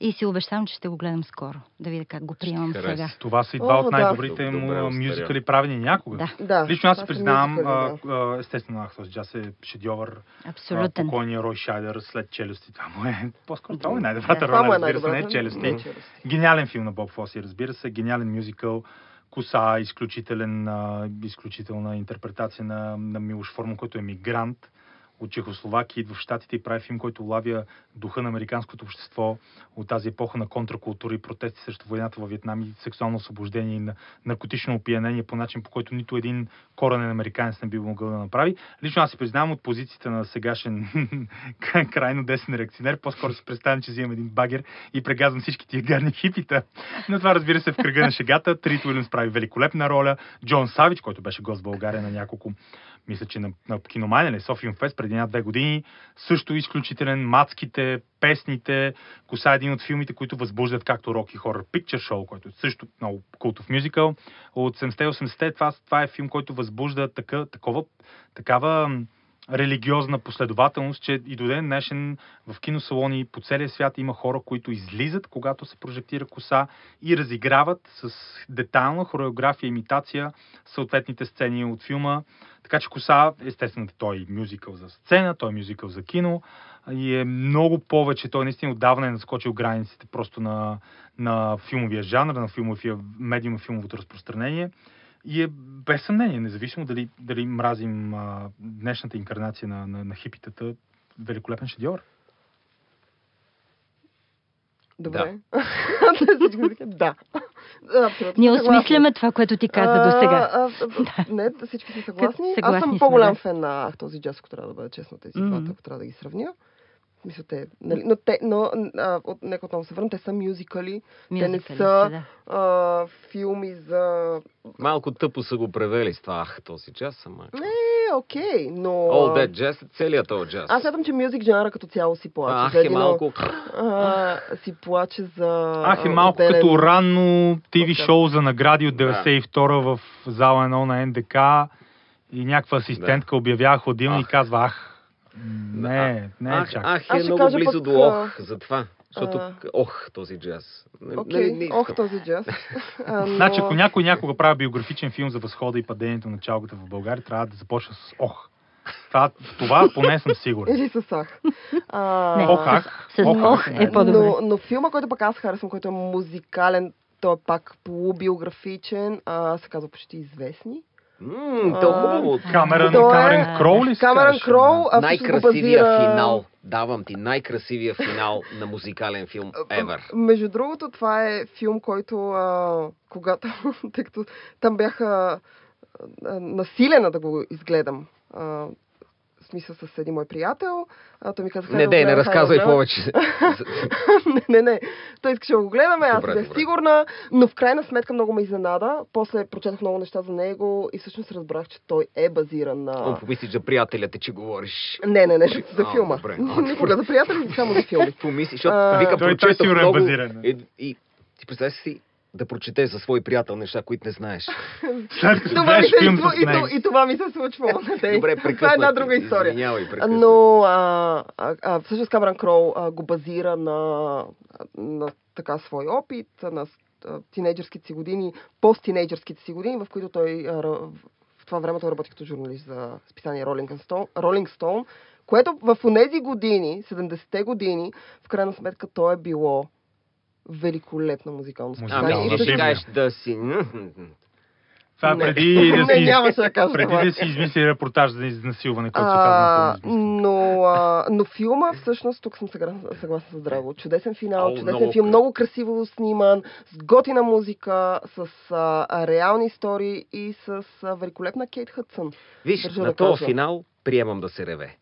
И си обещавам, че ще го гледам скоро. Да видя как го приемам сега. Това са и два О, от да. най-добрите Добре му остарял. мюзикали правени някога. Да, Да. Лично аз се признавам, да. естествено, ах, този джаз е шедьовър. Абсолютен. покойния Рой Шайдер след челюсти. Това му е, по-скоро това е най-добрата Да. Роля, е разбира се, не е челюсти. Гениален филм на Боб Фоси, разбира се. Гениален мюзикъл. Коса, изключителен, изключителна интерпретация на, на Милош Форман, който е мигрант от Чехословакия, идва в Штатите и прави филм, който лавя духа на американското общество от тази епоха на контракултура и протести срещу войната във Вьетнам и сексуално освобождение и на наркотично опиянение по начин, по който нито един коренен американец не би могъл да направи. Лично аз си признавам от позицията на сегашен крайно десен реакционер, по-скоро си представям, че взимам един багер и прегазвам всички тия гарни хипита. Но това разбира се в кръга на шегата. Трит Уилямс прави великолепна роля. Джон Савич, който беше гост в България на няколко мисля, че на, на киномания или Софиум Фест преди една-две години. Също изключителен. Мацките, песните. Коса е един от филмите, които възбуждат както Rocky Horror Picture Show, който е също много култов мюзикъл. От 70-80-те това, това е филм, който възбужда така, такова, такава религиозна последователност, че и до ден днешен в киносалони по целия свят има хора, които излизат, когато се прожектира коса и разиграват с детайлна хореография, имитация съответните сцени от филма. Така че коса, естествено, той е мюзикъл за сцена, той е мюзикъл за кино и е много повече. Той наистина отдавна е наскочил границите просто на, на филмовия жанр, на филмовия медиум, филмовото разпространение. И е без съмнение, независимо дали, дали мразим а, днешната инкарнация на, на, на хипитата, великолепен шедьовър. Добре. Викат, да. Абсолютно. Ние осмисляме това, което ти каза до сега. Не, всички са съгласни. Аз съм по-голям да. фен на Ах, този джаз, ако трябва да бъда честна тези двата, ако трябва да ги сравня. Мисля, те, нали, но те, но, а, от, нека отново се върна, те са мюзикали, те не Мюзикали са да. а, филми за... Малко тъпо са го превели с това, ах, този джаз, ама... Е, окей, но... All that jazz, е целият този джаз. Аз смятам, че мюзик жанра като цяло си плаче. Ах, е малко... А, си плаче за... Ах е малко отделен- като ранно TV Така. шоу за награди от 92-а в зала 1 на НДК и някаква асистентка обявява хладилник и казва ах. Не, не е ах, чак. ах е много кажа близо пък, до ох, за това. Защото, а, ох, този джаз. Окей, нали, ох този джаз. А, но... Значи, ако някой някога прави биографичен филм за възхода и падението на чалгата в България, трябва да започне с ох. Това, това поне съм сигурен. Или с ах. А, Не, Ох, с, ах. с Ох, е по-добре. Но, но филма, който пък аз харесвам, който е музикален, той е пак полубиографичен, а, се казва почти известни. М, то А, хубаво. Камерън, Той е- Кроу ли си казваш? Кроу, а всъщност го Най-красивия базира- финал. Давам ти най-красивия финал на музикален филм ever. Между другото, това е филм, който а, когато, тъй като там бяха а, насилена да го изгледам. А, в смисъл с един мой приятел. А, той ми каза, Не, «Хайде дей, не разказвай да гледам». повече. не, не, не. Той искаше да го гледаме, аз бях сигурна, но в крайна сметка много ме изненада. После прочетох много неща за него и всъщност разбрах, че той е базиран на... О, помислиш за приятелята, че говориш. Не, не, не, за А, филма. Никога за приятели, само за филми. Помисли, защото вика, прочетох е много... базиран. И, и ти представяш си да прочетеш за свой приятел неща, които не знаеш. Това ми се и, то- и това ми се случва. Добре, Това е една друга история. Извинявай. Но а, а, а, всъщност Камеран Кроу а, го базира на, на така свой опит, на тинейджърските си години, посттинейджърските си години, в които той а, в това време той работи като журналист за списание Rolling Stone, Rolling Stone което в тези години, 70-те години, в крайна сметка то е било великолепно музикално Музикално, Ами, да, ще Библия. кажеш да си... Това Не. преди да Не, си... нямаше да кажа Преди това. да си измисли репортаж за изнасилване, който се казва но, а, но филма, всъщност, тук съм съгласна, съгласна с Драго. Чудесен финал, О, чудесен много филм, много красиво сниман, с готина музика, с а, реални истории и с а, великолепна Кейт Хътсън. Виж, Държа на да този финал приемам да се реве.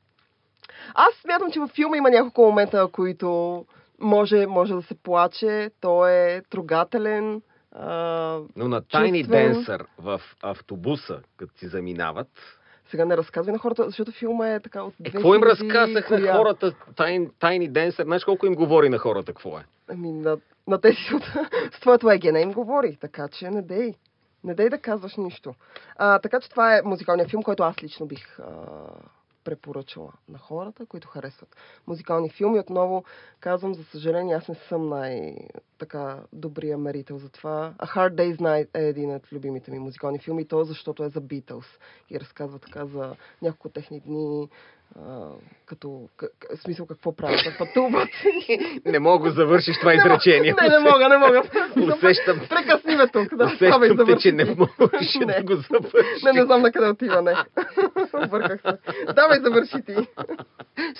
Аз смятам, че във филма има няколко момента, които може, може да се плаче. Той е трогателен. А, Но на Чувствен. Dancer в автобуса, като си заминават, сега не разказвай на хората, защото филма е така от е, какво им 2000 разказах на хората Tiny, Tiny Dancer? Знаеш колко им говори на хората какво е? Ами, на, на тези от с твоето егена им говори, така че не дей. Не дей да казваш нищо. А, така че това е музикалният филм, който аз лично бих а, препоръчала на хората, които харесват музикални филми. Отново казвам, за съжаление, аз не съм най-така добрия мерител за това. A Hard Day's Night е един от любимите ми музикални филми, то защото е за Beatles и разказва така за няколко техни дни, а, като, к- к- смисъл какво правят, пътуват. Не мога да завършиш това изречение. Не, не мога, не мога. Усещам, Прекъсни ме тук, да. Усещам те, че не можеш Не. да го завършиш. Не, не знам на къде отива, не. Обърках се. Давай, завърши ти.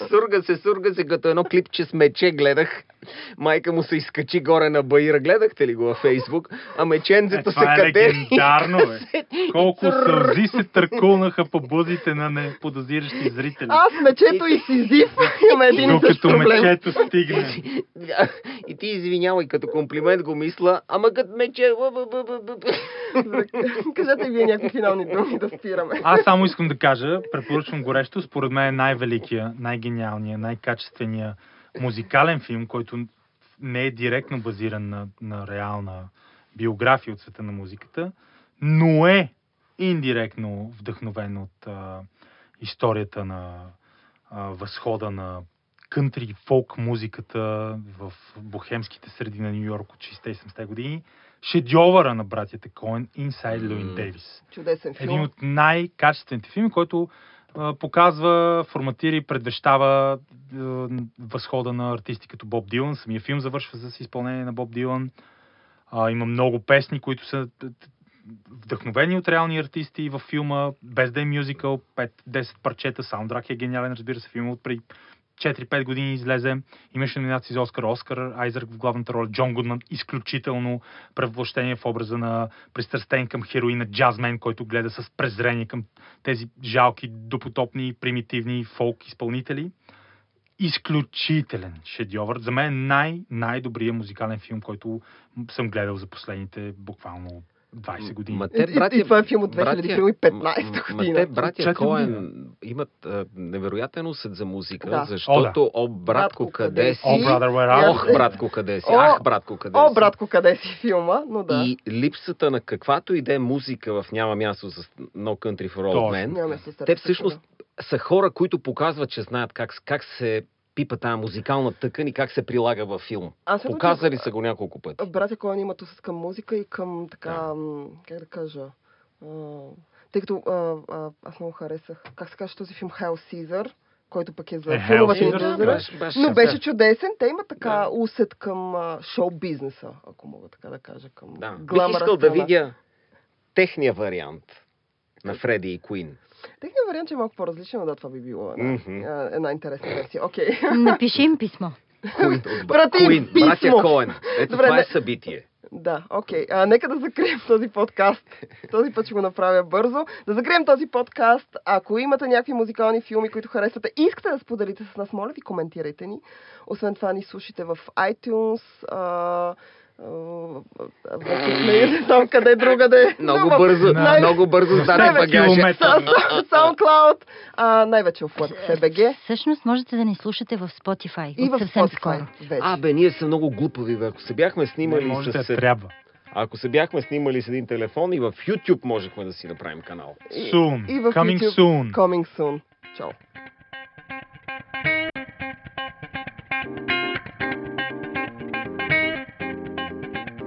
Сурга се, сурга се, като едно клипче с мече гледах. Майка му се изкачи горе на баира. Гледахте ли го във Фейсбук? А Е, меченцето се това е кадери. легендарно, бе. Колко сълзи се търкулнаха по бузите на неподозиращи зрители. Аз, мечето и Сизиф имаме един Докато проблем. мечето стигне. И ти извинявай, като комплимент го мисля, ама като мече... Кажете вие някакви финални думи да спираме. Аз само искам да кажа, препоръчвам горещо, според мен е най-великия, най-гениалния, най-качествения музикален филм, който не е директно базиран на, на реална биография от света на музиката, но е индиректно вдъхновен от а, историята на а, възхода на кънтри фолк музиката в бухемските среди на Нью Йорк от 60-те и 70-те години. Шедьовъра на братята Коен Inside М. Davis Чудесен един филм. от най-качествените филми, който показва, форматира и предвещава а, възхода на артисти като Боб Дилан. Самия филм завършва с изпълнение на Боб Дилан. А, има много песни, които са вдъхновени от реални артисти във филма, без да е мюзикъл, 5-10 парчета, саундтрак е гениален, разбира се, филма от преди 4-5 години излезе. Имаше номинации за Оскар. Оскар, Айзък в главната роля, Джон Гудман, изключително превъплъщение в образа на пристрастен към хероина джазмен, който гледа с презрение към тези жалки, допотопни, примитивни фолк изпълнители. Изключителен шедьовър. За мен е най- най-добрият музикален филм, който съм гледал за последните буквално 20 години. Ма И, те, и, братя, и това е филм от братя, 2015 м- година. Те, братя Коен, имат а, невероятен усет за музика, Да. защото, о, братко, Братко, къде си? О, brother, where are Ох, братко, къде си? О, Ах, братко, къде О, си? братко, къде си филма, но да. И липсата на каквато и да е музика в Няма място за No Country for Old. Men, те всъщност са хора, които показват, че знаят как, как се пипа тази музикална тъкан и как се прилага във филм. Показали са го няколко пъти. Братя Коен имат усет към музика и към така, м, как да кажа, а, тъй като а, а, аз много харесах, как се казва този филм Hell Caesar, който пък е за Е, Caesar, индустрия. да. Но беше се- чудесен. Те имат така Да. усет към шоу бизнеса, ако мога така да кажа, към Да. Бих искал да страна. видя техния вариант на Фреди и Куин. Техният вариант е малко по-различен, но да, това би било една, а, една интересна версия. Окей. Напиши им писмо. Куин, им Куин, писмо. братя Коен. Ето Добре, това не- е събитие. Да, окей. А, нека да закрием този подкаст. Този път ще го направя бързо. Да закрием този подкаст. Ако имате някакви музикални филми, които харесвате, и искате да споделите с нас, моля ви, коментирайте ни. Освен това ни слушайте в iTunes. А, не знам къде другаде. Много Но в- бързо, най- много бързо Най-вече багажа. Са- са- SoundCloud, а, най-вече в WebCBG Всъщност можете да ни слушате в Spotify. и в Spotify. А, бе, ние сме много глупави, бе. Ако се бяхме Не, снимали да с... трябва. Ако се бяхме снимали с един телефон и в YouTube можехме да си направим канал. И- Soon. и в Coming YouTube. soon. Coming soon. Чао.